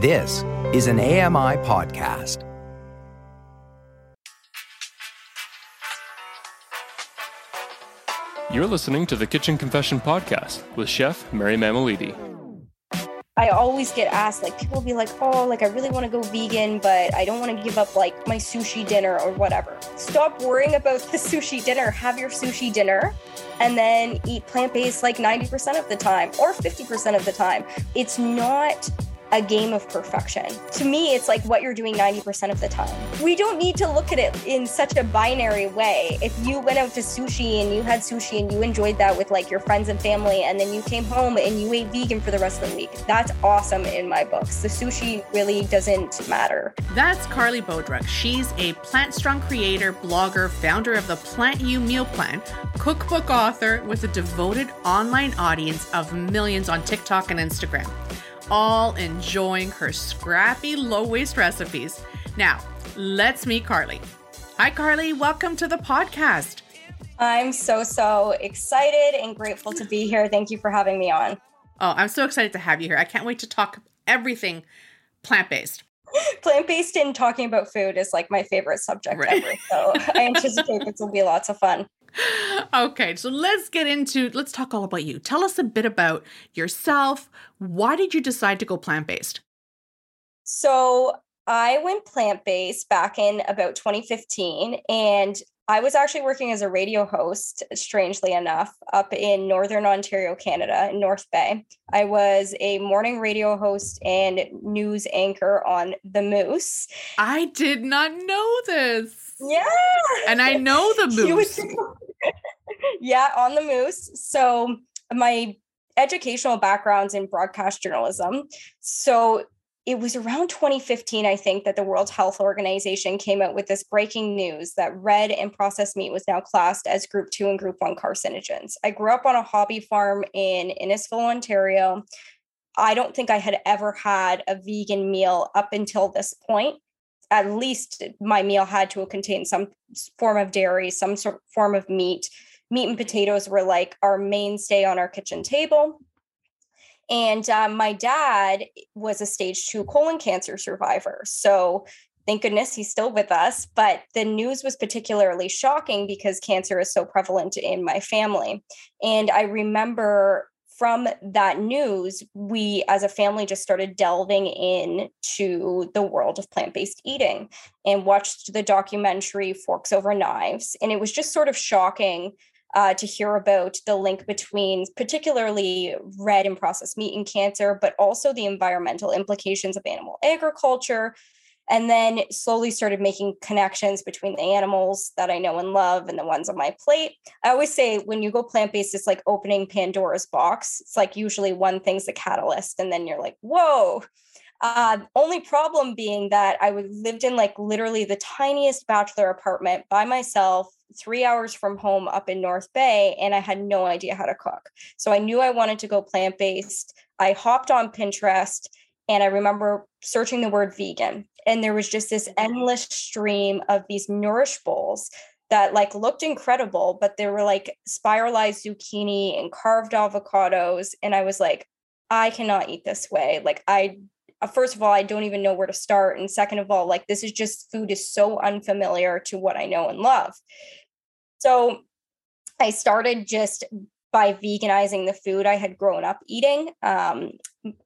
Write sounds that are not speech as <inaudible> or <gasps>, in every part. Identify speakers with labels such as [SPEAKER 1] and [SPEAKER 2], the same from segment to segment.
[SPEAKER 1] This is an AMI podcast.
[SPEAKER 2] You're listening to the Kitchen Confession Podcast with Chef Mary Mammoliti.
[SPEAKER 3] I always get asked, like, people be like, oh, like, I really want to go vegan, but I don't want to give up, like, my sushi dinner or whatever. Stop worrying about the <laughs> sushi dinner. Have your sushi dinner and then eat plant based like 90% of the time or 50% of the time. It's not a game of perfection. To me, it's like what you're doing 90% of the time. We don't need to look at it in such a binary way. If you went out to sushi and you had sushi and you enjoyed that with like your friends and family, and then you came home and you ate vegan for the rest of the week, that's awesome in my books. The sushi really doesn't matter.
[SPEAKER 4] That's Carly Bodrug. She's a plant strong creator, blogger, founder of the Plant You Meal Plan, cookbook author with a devoted online audience of millions on TikTok and Instagram all enjoying her scrappy low waste recipes. Now, let's meet Carly. Hi, Carly. Welcome to the podcast.
[SPEAKER 3] I'm so, so excited and grateful to be here. Thank you for having me on.
[SPEAKER 4] Oh, I'm so excited to have you here. I can't wait to talk everything plant based. <laughs>
[SPEAKER 3] Plant based and talking about food is like my favorite subject right. ever. So I anticipate <laughs> this will be lots of fun
[SPEAKER 4] okay, so let's get into let's talk all about you. Tell us a bit about yourself. Why did you decide to go plant-based?
[SPEAKER 3] So, I went plant-based back in about 2015 and I was actually working as a radio host, strangely enough, up in Northern Ontario, Canada, in North Bay. I was a morning radio host and news anchor on The Moose.
[SPEAKER 4] I did not know this.
[SPEAKER 3] Yeah.
[SPEAKER 4] And I know the <laughs> moose.
[SPEAKER 3] Yeah, on the moose. So my educational background's in broadcast journalism. So it was around 2015, I think, that the World Health Organization came out with this breaking news that red and processed meat was now classed as group two and group one carcinogens. I grew up on a hobby farm in Innisfil, Ontario. I don't think I had ever had a vegan meal up until this point at least my meal had to contain some form of dairy, some sort form of meat. Meat and potatoes were like our mainstay on our kitchen table. And um, my dad was a stage two colon cancer survivor. So thank goodness he's still with us. But the news was particularly shocking because cancer is so prevalent in my family. And I remember from that news, we as a family just started delving into the world of plant based eating and watched the documentary Forks Over Knives. And it was just sort of shocking uh, to hear about the link between particularly red and processed meat and cancer, but also the environmental implications of animal agriculture, and then slowly started making connections between the animals that I know and love and the ones on my plate. I always say when you go plant based, it's like opening Pandora's box. It's like usually one thing's the catalyst, and then you're like, whoa. Uh, only problem being that I was lived in like literally the tiniest bachelor apartment by myself, three hours from home up in North Bay, and I had no idea how to cook. So I knew I wanted to go plant based. I hopped on Pinterest and I remember searching the word vegan. And there was just this endless stream of these nourish bowls that like looked incredible but they were like spiralized zucchini and carved avocados. And i was like i cannot eat this way. Like i uh, first of all i don't even know where to start. And second of all like this is just food is so unfamiliar to what i know and love. So i started just by veganizing the food I had grown up eating. Um,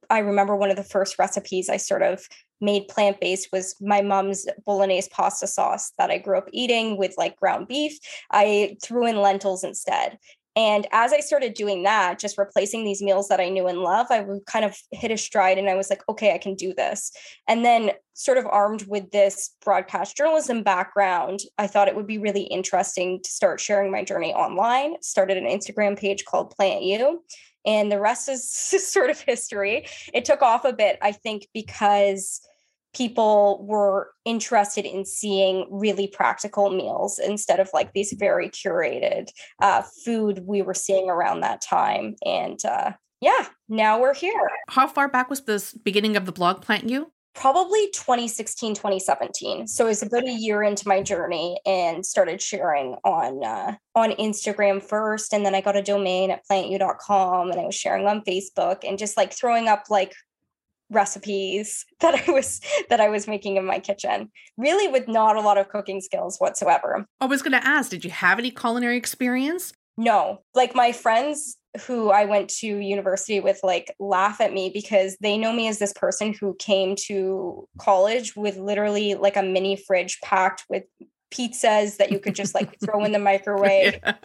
[SPEAKER 3] I remember one of the first recipes I sort of made plant based was my mom's bolognese pasta sauce that I grew up eating with like ground beef. I threw in lentils instead. And as I started doing that, just replacing these meals that I knew and love, I would kind of hit a stride and I was like, okay, I can do this. And then, sort of armed with this broadcast journalism background, I thought it would be really interesting to start sharing my journey online. Started an Instagram page called Plant You. And the rest is <laughs> sort of history. It took off a bit, I think, because people were interested in seeing really practical meals instead of like these very curated uh, food we were seeing around that time. And uh, yeah, now we're here.
[SPEAKER 4] How far back was this beginning of the blog Plant You?
[SPEAKER 3] Probably 2016, 2017. So it was about a year into my journey and started sharing on uh, on Instagram first. And then I got a domain at plantyou.com and I was sharing on Facebook and just like throwing up like recipes <laughs> that I was that I was making in my kitchen. Really with not a lot of cooking skills whatsoever.
[SPEAKER 4] I was going to ask, did you have any culinary experience?
[SPEAKER 3] No. Like my friends who I went to university with like laugh at me because they know me as this person who came to college with literally like a mini fridge packed with pizzas that you could just like throw in the <laughs> microwave
[SPEAKER 4] Yeah.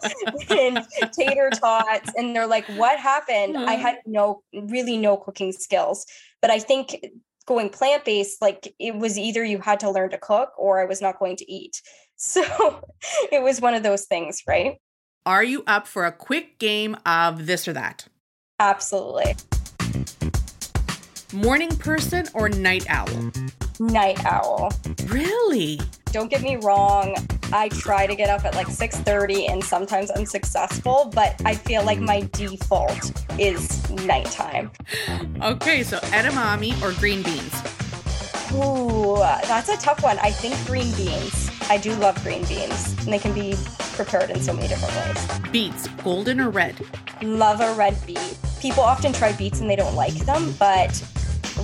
[SPEAKER 3] and tater tots and they're like what happened i
[SPEAKER 4] Mhm.
[SPEAKER 3] had no really no cooking skills but i think going plant-based like it was either you had to learn to cook or i was not going to eat <laughs> so it was one of those things right
[SPEAKER 4] Are you up for a quick game of this or that?
[SPEAKER 3] absolutely
[SPEAKER 4] Morning person or night owl?
[SPEAKER 3] night owl
[SPEAKER 4] Really?
[SPEAKER 3] don't get me wrong i try to get up at like 6.30 and sometimes i'm successful but i feel like my default is nighttime <gasps>
[SPEAKER 4] Okay, so edamame or green beans?
[SPEAKER 3] Ooh, that's a tough one. I think green beans. I do love green beans, and they can be prepared in so many different ways.
[SPEAKER 4] Beets, golden or red?
[SPEAKER 3] Love a red beet. People often try beets and they don't like them, but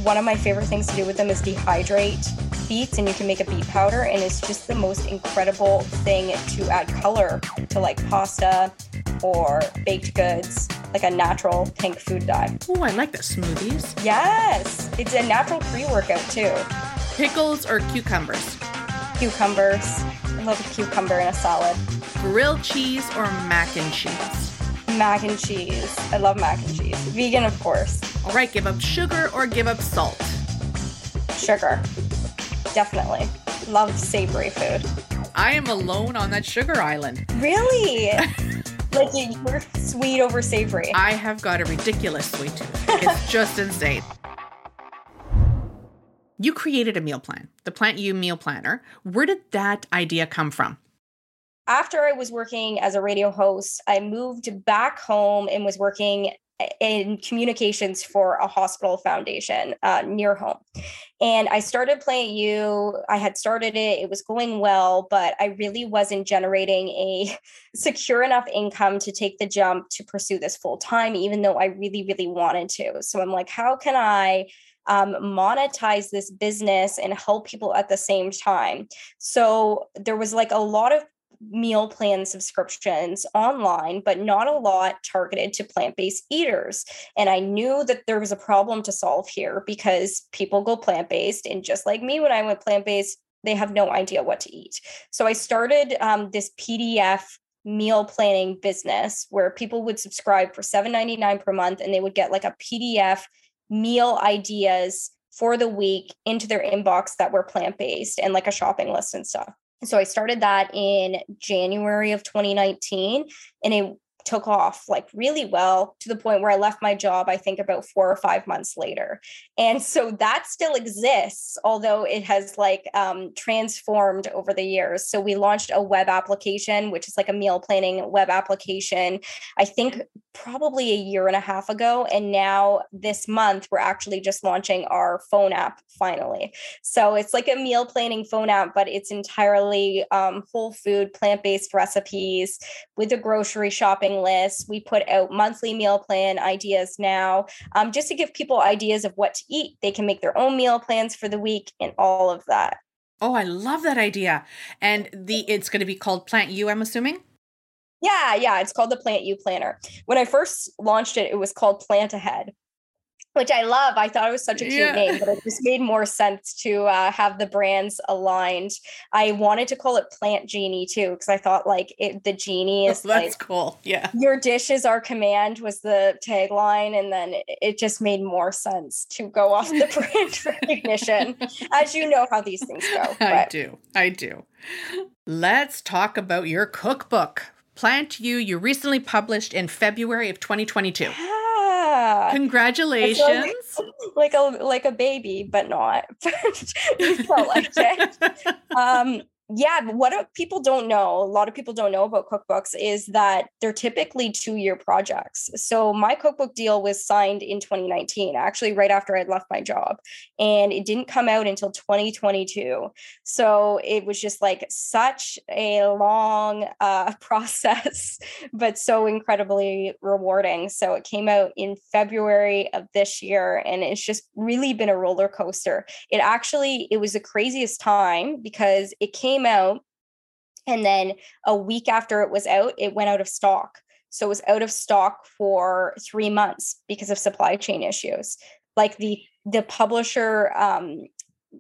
[SPEAKER 3] one of my favorite things to do with them is dehydrate beets, and you can make a beet powder, and it's just the most incredible thing to add color to like pasta or baked goods, like a natural pink food dye.
[SPEAKER 4] Oh, I like the smoothies.
[SPEAKER 3] Yes, it's a natural pre-workout too.
[SPEAKER 4] Pickles or cucumbers?
[SPEAKER 3] Cucumbers. I love a cucumber in a salad.
[SPEAKER 4] Grilled cheese or mac and cheese?
[SPEAKER 3] Mac and cheese. I love mac and cheese. Vegan, of course.
[SPEAKER 4] All right, give up sugar or give up salt?
[SPEAKER 3] Sugar. Definitely. Love savory food.
[SPEAKER 4] I am alone on that sugar island.
[SPEAKER 3] Really? <laughs> like you- you're sweet over savory.
[SPEAKER 4] I have got a ridiculous sweet tooth. It's <laughs> just insane. You created a meal plan, the Plant You Meal Planner. Where did that idea come from?
[SPEAKER 3] After I was working as a radio host, I moved back home and was working in communications for a hospital foundation uh, near home. And I started Plant. I had started it, it was going well, but I really wasn't generating a <laughs> secure enough income to take the jump to pursue this full time, even though I really, really wanted to. So I'm like, how can I? Um, monetize this business and help people at the same time. So there was like a lot of meal plan subscriptions online, but not a lot targeted to plant based eaters. And I knew that there was a problem to solve here because people go plant based. And just like me, when I went plant based, they have no idea what to eat. So I started um, this PDF meal planning business where people would subscribe for $7.99 per month and they would get like a PDF meal ideas for the week into their inbox that were plant based and like a shopping list and stuff. So I started that in January of 2019 and it took off like really well to the point where I left my job, I think about four or five months later. And so that still exists, although it has like um, transformed over the years. So we launched a web application, which is like a meal planning web application, I think probably a year and a half ago. And now this month, we're actually just launching our phone app finally. So it's like a meal planning phone app, but it's entirely um, whole food, plant based recipes with a grocery shopping list. We put out monthly meal plan ideas now um, just to give people ideas of what to eat. They can make their own meal plans for the week and all of that.
[SPEAKER 4] Oh, I love that idea. And the it's going to be called Plant You, I'm assuming.
[SPEAKER 3] Yeah, yeah, it's called the Plant You Planner. When I first launched it, it was called Plant Ahead, which I love. I thought it was such a cute
[SPEAKER 4] Yeah.
[SPEAKER 3] name, but it just made more sense to uh, have the brands aligned. I wanted to call it Plant Genie too, because I thought like it, the genie is
[SPEAKER 4] Oh, that's
[SPEAKER 3] like
[SPEAKER 4] cool. Yeah.
[SPEAKER 3] your dish is our command was the tagline and then it- it just made more sense to go off the <laughs> brand recognition as you know how these things go <laughs>
[SPEAKER 4] I do. I do. Let's talk about your cookbook. Plant You, you recently published in February of 2022.
[SPEAKER 3] yeah
[SPEAKER 4] Congratulations.
[SPEAKER 3] like a like a baby but not. <laughs> It felt like it. <laughs> Um yeah, what people don't know, a lot of people don't know about cookbooks is that they're typically two year projects. So my cookbook deal was signed in 2019, actually, right after I'd left my job. And it didn't come out until 2022. So it was just like such a long uh, <laughs> process, but so incredibly rewarding. So it came out in February of this year, and it's just really been a roller coaster. It actually, it was the craziest time because it came came out and then a week after it was out it went out of stock. So it was out of stock for three months because of supply chain issues. Like the the publisher um,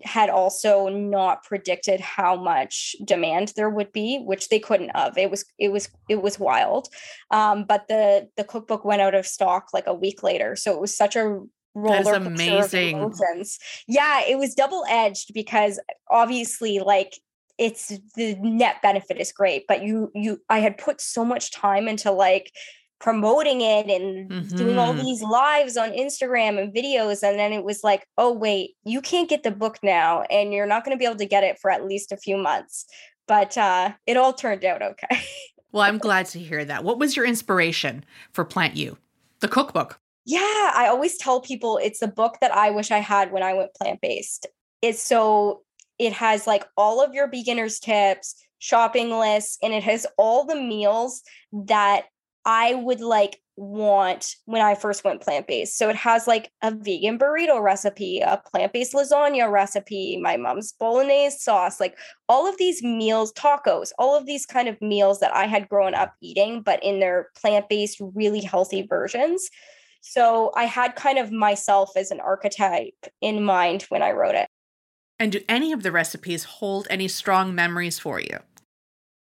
[SPEAKER 3] had also not predicted how much demand there would be which they couldn't have it was it was it was wild. Um, but the the cookbook went out of stock like a week later. So it was such a roller That's
[SPEAKER 4] amazing.
[SPEAKER 3] yeah it was double edged because obviously like it's the net benefit is great but you you i had put so much time into like promoting it and mm-hmm. doing all mm-hmm. these lives on instagram and videos and then it was like oh wait you can't get the book now and you're not going to be able to get it for at least a few months. But uh it all turned out okay.
[SPEAKER 4] Well i'm glad to hear that. What was your inspiration for plant you? The cookbook.
[SPEAKER 3] Yeah i always tell people it's the book that i wish i had when i went plant-based. It's so it has like all of your beginners tips, shopping lists, and it has all the meals that I would like want when I first went plant based. So it has like a vegan burrito recipe, a plant based lasagna recipe, my mom's bolognese sauce, like all of these meals, tacos, all of these kind of meals that I had grown up eating, but in their plant based, really healthy versions. So I had kind of myself as an archetype in mind when I wrote it.
[SPEAKER 4] And do any of the recipes hold any strong memories for you?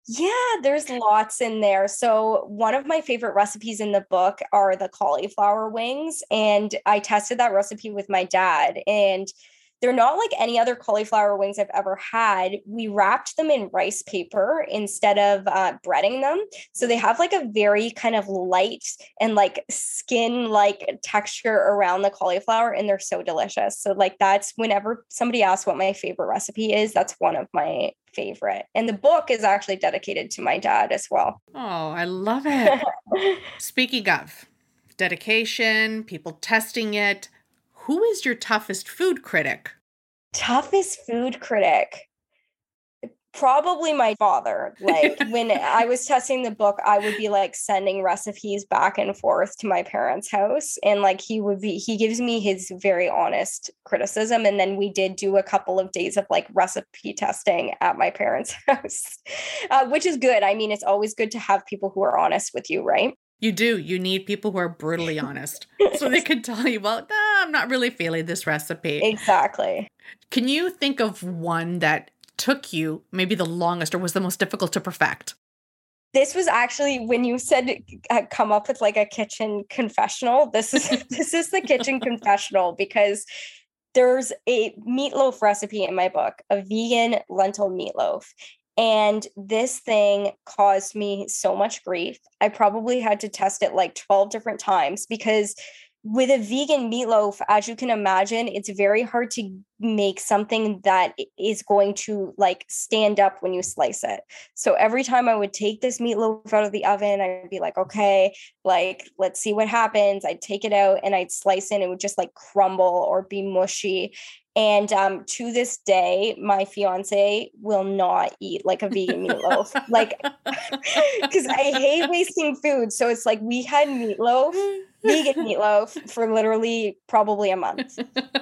[SPEAKER 3] Yeah, there's lots in there. So, one of my favorite recipes in the book are the cauliflower wings. And I tested that recipe with my dad. And they're not like any other cauliflower wings I've ever had. We wrapped them in rice paper instead of uh, breading them. So they have like a very kind of light and like skin like texture around the cauliflower, and they're so delicious. So, like, that's whenever somebody asks what my favorite recipe is, that's one of my favorite. And the book is actually dedicated to my dad as well.
[SPEAKER 4] Oh, I love it. <laughs> Speaking of dedication, people testing it, who is your toughest food critic?
[SPEAKER 3] Toughest food critic? Probably my father. Like <laughs> when I was testing the book, I would be like sending recipes back and forth to my parents' house. And like he would be, he gives me his very honest criticism. And then we did do a couple of days of like recipe testing at my parents' <laughs> house, uh, which is good. I mean, it's always good to have people who are honest with you, right?
[SPEAKER 4] You do. You need people who are brutally honest so they can tell you, well, nah, I'm not really feeling this recipe.
[SPEAKER 3] Exactly.
[SPEAKER 4] Can you think of one that took you maybe the longest or was the most difficult to perfect?
[SPEAKER 3] This was actually when you said uh, come up with like a kitchen confessional. This is <laughs> this is the kitchen confessional because there's a meatloaf recipe in my book, a vegan lentil meatloaf. And this thing caused me so much grief. I probably had to test it like 12 different times because with a vegan meatloaf, as you can imagine, it's very hard to make something that is going to like stand up when you slice it. So every time I would take this meatloaf out of the oven, I'd be like, okay, like let's see what happens. I'd take it out and I'd slice it, and it would just like crumble or be mushy. And um, to this day, my fiance will not eat like a vegan meatloaf, like <laughs> because I hate wasting food. So it's like we had meatloaf, <laughs> vegan meatloaf, for literally probably a month,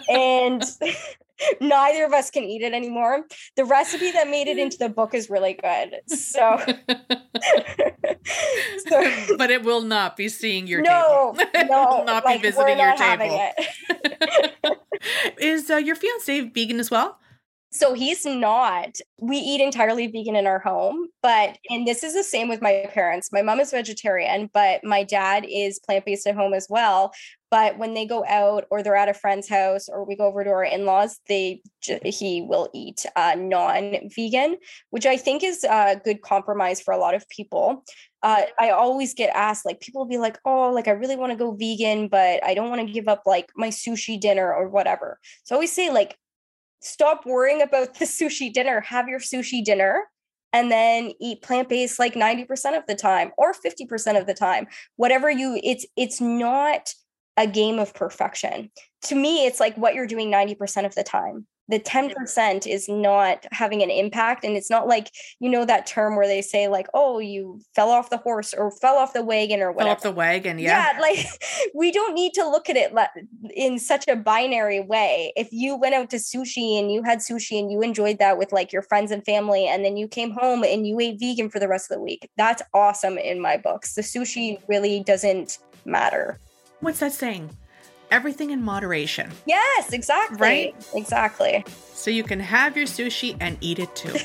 [SPEAKER 3] and <laughs> neither of us can eat it anymore. The recipe that made it into the book is really good. So, <laughs>
[SPEAKER 4] so but it will not be seeing your
[SPEAKER 3] no,
[SPEAKER 4] table.
[SPEAKER 3] No, <laughs> It
[SPEAKER 4] will not like, be visiting your table. Is uh, your fiance vegan as well?
[SPEAKER 3] So he's not. We eat entirely vegan in our home, but and this is the same with my parents. My mom is vegetarian, but my dad is plant-based at home as well. But when they go out or they're at a friend's house or we go over to our in-laws, they he will eat uh, non-vegan, which I think is a good compromise for a lot of people. Uh, I always get asked, like people will be like, "Oh, like I really want to go vegan, but I don't want to give up like my sushi dinner or whatever." So I always say, like stop worrying about the sushi dinner. Have your sushi dinner and then eat plant-based like 90% of the time or 50% of the time. Whatever you it's it's not a game of perfection. To me, it's like what you're doing 90% of the time the 10% is not having an impact and it's not like you know that term where they say like oh you fell off the horse or fell off the wagon or whatever
[SPEAKER 4] fell off the wagon yeah.
[SPEAKER 3] Yeah like <laughs> we don't need to look at it in such a binary way. If you went out to sushi and you had sushi and you enjoyed that with like your friends and family and then you came home and you ate vegan for the rest of the week that's awesome in my books. The sushi really doesn't matter.
[SPEAKER 4] What's that saying everything in moderation.
[SPEAKER 3] Yes, exactly. Right? Exactly.
[SPEAKER 4] So you can have your sushi and eat it too. <laughs>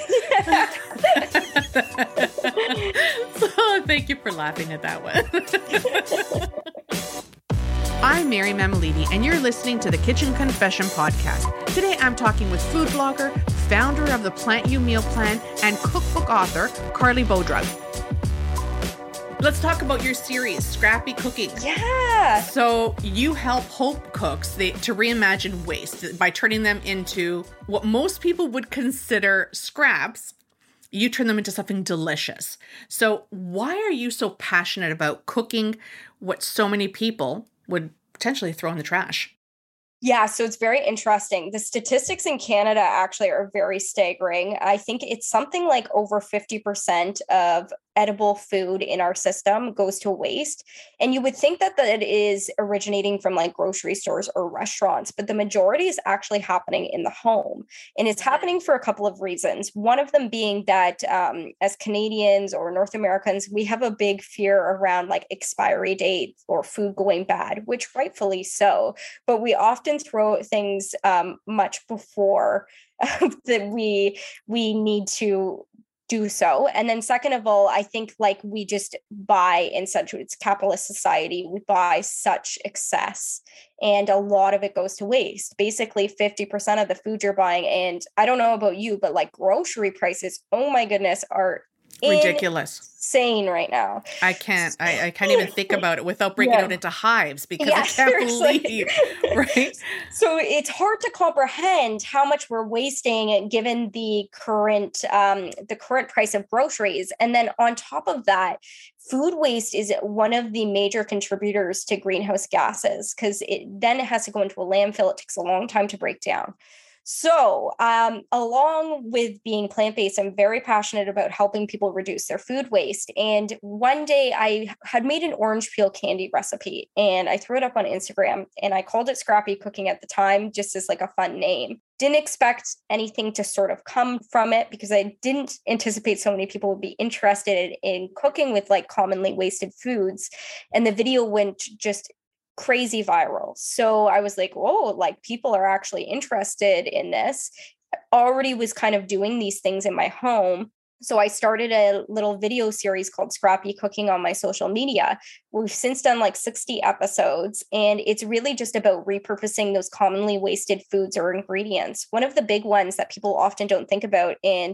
[SPEAKER 4] <laughs> so thank you for laughing at that one. <laughs> I'm Mary Mammoliti, and you're listening to the Kitchen Confession Podcast. Today I'm talking with food blogger, founder of the Plant You Meal Plan, and cookbook author, Carly Bodrug. Let's talk about your series, Scrappy Cooking.
[SPEAKER 3] Yeah.
[SPEAKER 4] So you help Hope cooks they, to reimagine waste by turning them into what most people would consider scraps. You turn them into something delicious. So why are you so passionate about cooking what so many people would potentially throw in the trash?
[SPEAKER 3] Yeah, so it's very interesting. The statistics in Canada actually are very staggering. I think it's something like over 50% of edible food in our system goes to waste. And you would think that, that it is originating from like grocery stores or restaurants, but the majority is actually happening in the home. And it's happening for a couple of reasons. One of them being that um, as Canadians or North Americans, we have a big fear around like expiry date or food going bad, which rightfully so. But we often throw things um, much before <laughs> that we we need to do so. And then second of all i think like we just buy in such it's capitalist society we buy such excess and a lot of it goes to waste. Basically 50% of the food you're buying and i don't know about you but like grocery prices oh my goodness are
[SPEAKER 4] ridiculous
[SPEAKER 3] insane right now.
[SPEAKER 4] I can't. I, I can't even think <laughs> about it without breaking yeah. out into hives because yeah, I <laughs> can't seriously. believe. Right. <laughs>
[SPEAKER 3] So it's hard to comprehend how much we're wasting given the current um, the current price of groceries, and then on top of that, food waste is one of the major contributors to greenhouse gases because it then it has to go into a landfill. It takes a long time to break down. So, um, along with being plant based, I'm very passionate about helping people reduce their food waste. And one day I had made an orange peel candy recipe and I threw it up on Instagram and I called it Scrappy Cooking at the time, just as like a fun name. Didn't expect anything to sort of come from it because I didn't anticipate so many people would be interested in cooking with like commonly wasted foods. And the video went just crazy viral. So I was like, whoa, like people are actually interested in this. I already was kind of doing these things in my home. So I started a little video series called Scrappy Cooking on my social media. We've since done like 60 episodes, and it's really just about repurposing those commonly wasted foods or ingredients. One of the big ones that people often don't think about and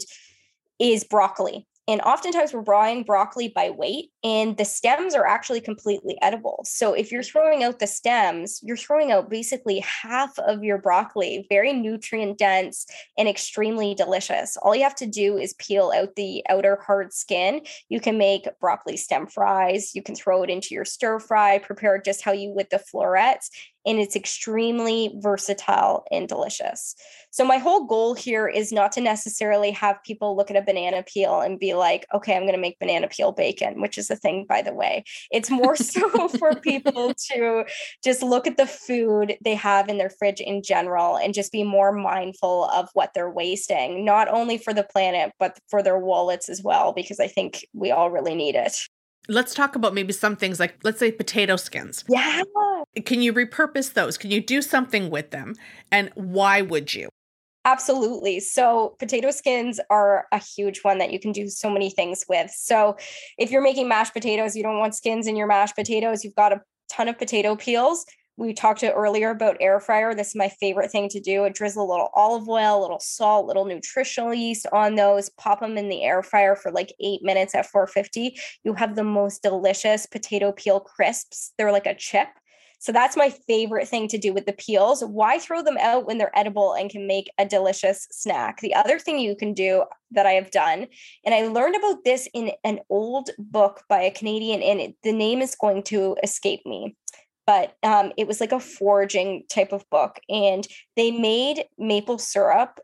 [SPEAKER 3] is broccoli. And oftentimes we're buying broccoli by weight, and the stems are actually completely edible. So if you're throwing out the stems, you're throwing out basically half of your broccoli, very nutrient dense and extremely delicious. All you have to do is peel out the outer hard skin. You can make broccoli stem fries, you can throw it into your stir fry, prepare it just how you would the florets, and it's extremely versatile and delicious. So, my whole goal here is not to necessarily have people look at a banana peel and be like, okay, I'm going to make banana peel bacon, which is a thing, by the way. It's more so <laughs> for people to just look at the food they have in their fridge in general and just be more mindful of what they're wasting, not only for the planet, but for their wallets as well, because I think we all really need it.
[SPEAKER 4] Let's talk about maybe some things like, let's say, potato skins.
[SPEAKER 3] Yeah.
[SPEAKER 4] Can you repurpose those? Can you do something with them? And why would you?
[SPEAKER 3] Absolutely. So, potato skins are a huge one that you can do so many things with. So, if you're making mashed potatoes, you don't want skins in your mashed potatoes, you've got a ton of potato peels we talked earlier about air fryer. This is my favorite thing to do. I drizzle a little olive oil, a little salt, a little nutritional yeast on those, pop them in the air fryer for like eight minutes at 450. You have the most delicious potato peel crisps. They're like a chip. So that's my favorite thing to do with the peels. Why throw them out when they're edible and can make a delicious snack? The other thing you can do that I have done, and I learned about this in an old book by a Canadian, and it, the name is going to escape me but um, it was like a foraging type of book and they made maple syrup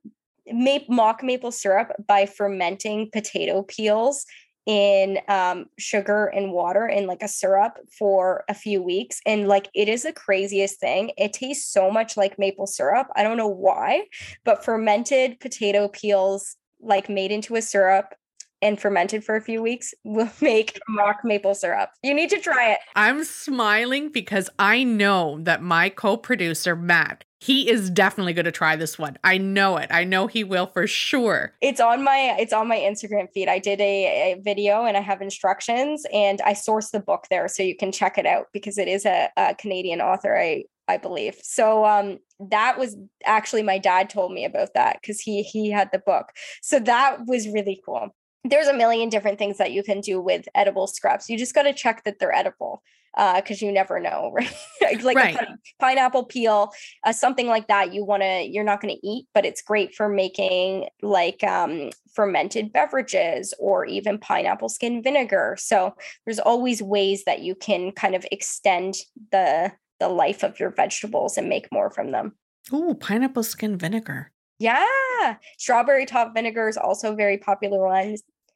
[SPEAKER 3] ma- mock maple syrup by fermenting potato peels in um, sugar and water in like a syrup for a few weeks. And like it is the craziest thing. It tastes so much like maple syrup. I don't know why, but fermented potato peels like made into a syrup and fermented for a few weeks <laughs> will make mock maple syrup. You need to try it.
[SPEAKER 4] I'm smiling because I know that my co producer, Matt, he is definitely going to try this one. I know it. I know he will for sure.
[SPEAKER 3] It's on my it's on my Instagram feed. I did a, a video and I have instructions and I sourced the book there so you can check it out because it is a, a Canadian author. I I believe. So um that was actually my dad told me about that because he he had the book. So that was really cool there's a million different things that you can do with edible scraps. You just got to check that they're edible because uh, you never know, <laughs> right? like right. pineapple peel, uh, something like that. You want to, you're not going to eat, but it's great for making like um, fermented beverages or even pineapple skin vinegar. So there's always ways that you can kind of extend the the life of your vegetables and make more from them.
[SPEAKER 4] Oh, pineapple skin vinegar.
[SPEAKER 3] Yeah. Strawberry top vinegar is also very popular one.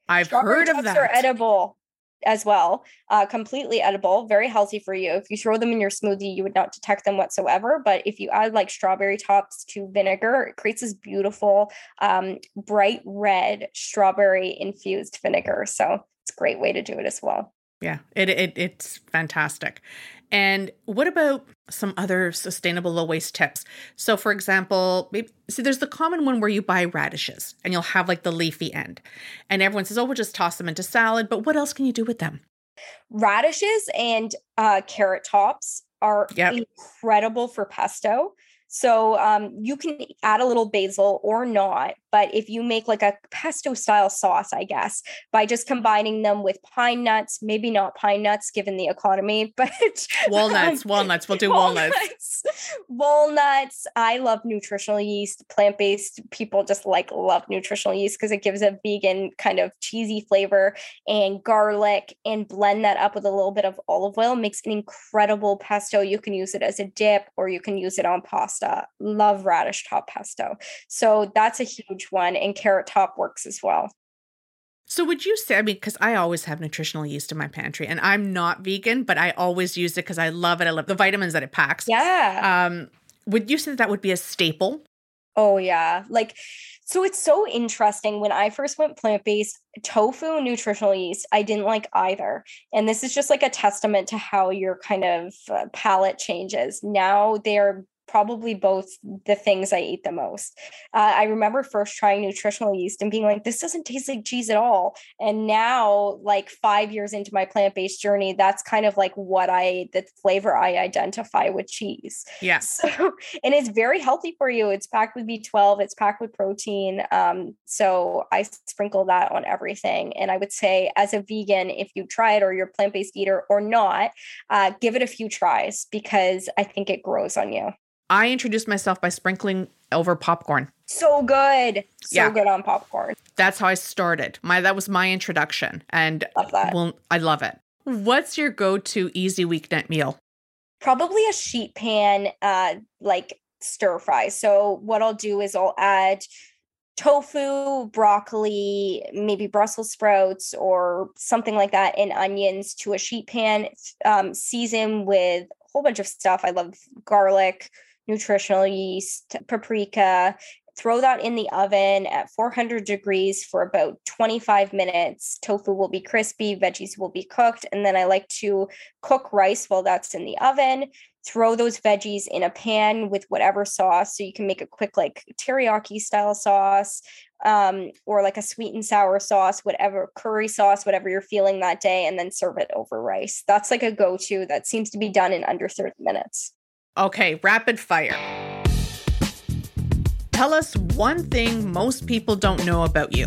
[SPEAKER 4] I've Strawberry heard of that.
[SPEAKER 3] are edible as well. Uh, completely edible, very healthy for you. If you throw them in your smoothie, you would not detect them whatsoever. But if you add like strawberry tops to vinegar, it creates this beautiful, um, bright red strawberry infused vinegar. So it's a great way to do it as well.
[SPEAKER 4] Yeah, it, it it's fantastic. And what about some other sustainable low waste tips? So, for example, maybe, see, there's the common one where you buy radishes and you'll have like the leafy end, and everyone says, "Oh, we'll just toss them into salad." But what else can you do with them?
[SPEAKER 3] Radishes and uh, carrot tops are yep. incredible for pesto. So um, you can add a little basil or not, but if you make like a pesto style sauce, I guess, by just combining them with pine nuts, maybe not pine nuts given the economy, <laughs> but
[SPEAKER 4] walnuts, <laughs> um, walnuts, we'll do walnuts. walnuts.
[SPEAKER 3] Walnuts. I love nutritional yeast. Plant based people just like love nutritional yeast because it gives a vegan kind of cheesy flavor and garlic and blend that up with a little bit of olive oil makes an incredible pesto. You can use it as a dip or you can use it on pasta pasta. Love radish top pesto. So that's a huge one. And carrot top works as well.
[SPEAKER 4] So would you say, I mean, because I always have nutritional yeast in my pantry and I'm not vegan, but I always use it because I love it. I love the vitamins that it packs.
[SPEAKER 3] Yeah.
[SPEAKER 4] Um, would you say that, that would be a staple?
[SPEAKER 3] Oh yeah. Like so it's so interesting. When I first went plant based, tofu nutritional yeast, I didn't like either. And this is just like a testament to how your kind of uh, palate changes. Now they're probably both the things I eat the most. Uh, I remember first trying nutritional yeast and being like, this doesn't taste like cheese at all. And now, like five years into my plant based journey, that's kind of like what I, the flavor I identify with cheese.
[SPEAKER 4] Yeah. <laughs>
[SPEAKER 3] So, and it's very healthy for you. It's packed with B12, it's packed with protein. Um, so I sprinkle that on everything. And I would say, as a vegan, if you try it or you're a plant based eater or not, uh, give it a few tries because I think it grows on you.
[SPEAKER 4] I introduced myself by sprinkling over popcorn.
[SPEAKER 3] So good. So yeah. good on popcorn.
[SPEAKER 4] That's how I started. My that was my introduction. And
[SPEAKER 3] love that.
[SPEAKER 4] well, I love it. What's your go-to easy weeknight meal?
[SPEAKER 3] Probably a sheet pan uh like stir fry. So what I'll do is I'll add tofu, broccoli, maybe Brussels sprouts or something like that, and onions to a sheet pan. Um, season with a whole bunch of stuff. I love garlic, nutritional yeast, paprika. Throw that in the oven at 400 degrees for about 25 minutes. Tofu will be crispy, veggies will be cooked. And then I like to cook rice while that's in the oven. Throw those veggies in a pan with whatever sauce. So you can make a quick, like teriyaki style sauce um, or like a sweet and sour sauce, whatever curry sauce, whatever you're feeling that day, and then serve it over rice. That's like a go to that seems to be done in under 30 minutes.
[SPEAKER 4] Okay, rapid fire. Tell us one thing most people don't know about you.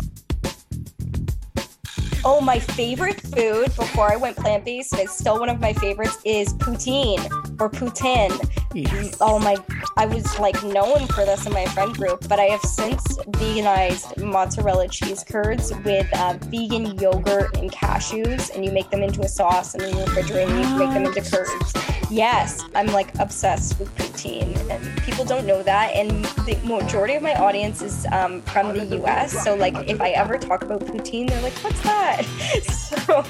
[SPEAKER 3] Oh, my favorite food before I went plant based, and it's still one of my favorites, is poutine or poutine.
[SPEAKER 4] Yes.
[SPEAKER 3] Oh my, I was like known for this in my friend group, but I have since veganized mozzarella cheese curds with uh, vegan yogurt and cashews, and you make them into a sauce and then you refrigerate and you make them into curds. Yes, I'm like obsessed with poutine, and people don't know that. And the majority of my audience is um, from the US, so like if I ever talk about poutine, they're like, what's that? <laughs> So.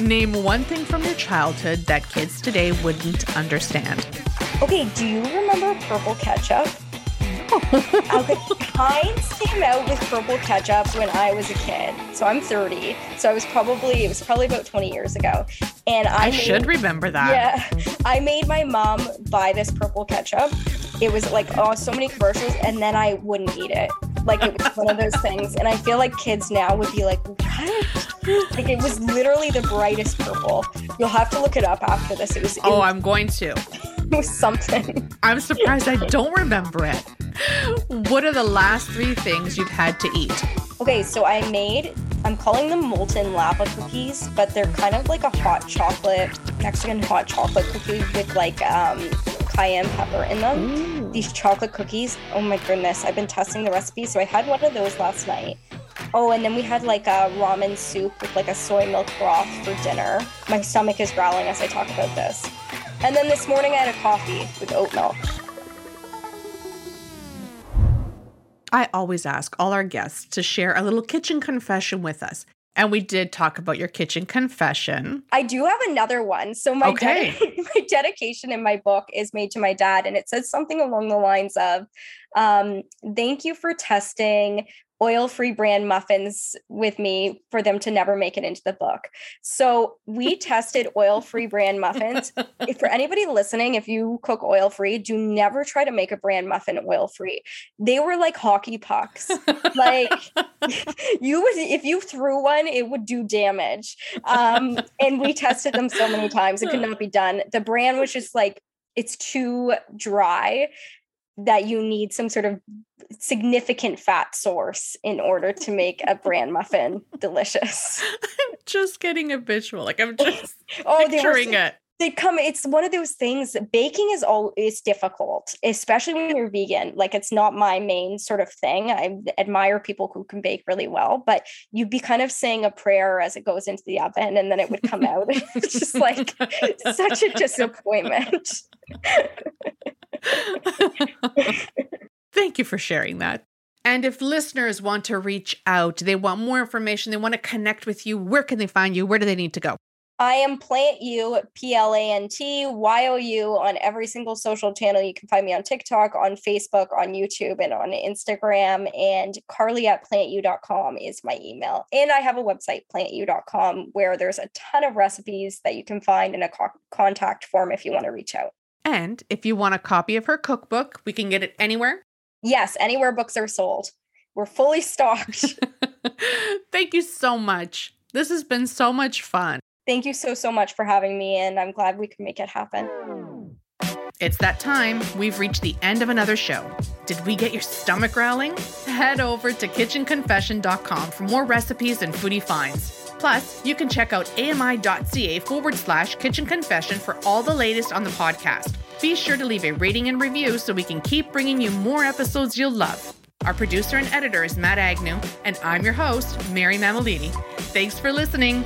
[SPEAKER 3] <laughs>
[SPEAKER 4] Name one thing from your childhood that kids today wouldn't understand.
[SPEAKER 3] Okay, do you remember purple ketchup? okay, Heinz came out with purple ketchup when I was a kid. So I'm 30. So I was probably it was probably about 20 years ago. And I,
[SPEAKER 4] I
[SPEAKER 3] made-
[SPEAKER 4] should remember that.
[SPEAKER 3] Yeah. I made my mom buy this purple ketchup. It was like oh so many commercials and then I wouldn't eat it. Like it was one of those things. And I feel like kids now would be like, what? Like it was literally the brightest purple. You'll have to look it up after this. It was, it
[SPEAKER 4] Oh, I'm going to.
[SPEAKER 3] It was <laughs> something.
[SPEAKER 4] I'm surprised I don't remember it. What are the last three things you've had to eat?
[SPEAKER 3] Okay, so I made, I'm calling them molten lava cookies, but they're kind of like a hot chocolate, Mexican hot chocolate cookie with like um, cayenne pepper in them. These chocolate cookies, oh my goodness, I've been testing the recipe. So I had one of those last night. Oh, and then we had like a ramen soup with like a soy milk broth for dinner. My stomach is growling as I talk about this. And then this morning I had a coffee with oat milk.
[SPEAKER 4] I always ask all our guests to share a little kitchen confession with us. And we did talk about your kitchen confession.
[SPEAKER 3] I do have another one. So my
[SPEAKER 4] Okay. <laughs>
[SPEAKER 3] my dedication in my book is made to my dad, and it says something along the lines of, um, "Thank you for testing oil-free bran muffins with me for them to never make it into the book." So we <laughs> tested oil-free bran muffins. if for anybody listening, if you cook oil-free, do never try to make a bran muffin oil-free. They were like hockey pucks. like <laughs> you would if you threw one it would do damage um and we tested them so many times it could not be done the bran was just like it's too dry that you need some sort of significant fat source in order to make a bran muffin <laughs> delicious I'm
[SPEAKER 4] just getting a visual. Like I'm <laughs> oh, just
[SPEAKER 3] oh they were
[SPEAKER 4] picturing it.
[SPEAKER 3] They come it's one of those things baking is all is difficult especially when you're vegan like it's not my main sort of thing i admire people who can bake really well but you'd be kind of saying a prayer as it goes into the oven and then it would come out <laughs> it's just like such a <laughs> disappointment <laughs>
[SPEAKER 4] Thank you for sharing that. And if listeners want to reach out, they want more information, they want to connect with you, where can they find you? Where do they need to go?
[SPEAKER 3] I am Plant You, P L A N T Y O U, on every single social channel. You can find me on TikTok, on Facebook, on YouTube, and on Instagram. And carly at plantyou.com is my email. And I have a website, plantyou.com, where there's a ton of recipes that you can find in a co- contact form if you want to reach out.
[SPEAKER 4] And if you want a copy of her cookbook, we can get it anywhere.
[SPEAKER 3] Yes, anywhere books are sold. We're fully stocked. <laughs>
[SPEAKER 4] Thank you so much. This has been so much fun.
[SPEAKER 3] Thank you so, so much for having me. And I'm glad we could make it happen.
[SPEAKER 4] It's that time. We've reached the end of another show. Did we get your stomach growling? Head over to kitchenconfession.com for more recipes and foodie finds. Plus, you can check out ami.ca forward slash kitchen confession for all the latest on the podcast. Be sure to leave a rating and review so we can keep bringing you more episodes you'll love. Our producer and editor is Matt Agnew, and I'm your host, Mary Mammoliti. Thanks for listening.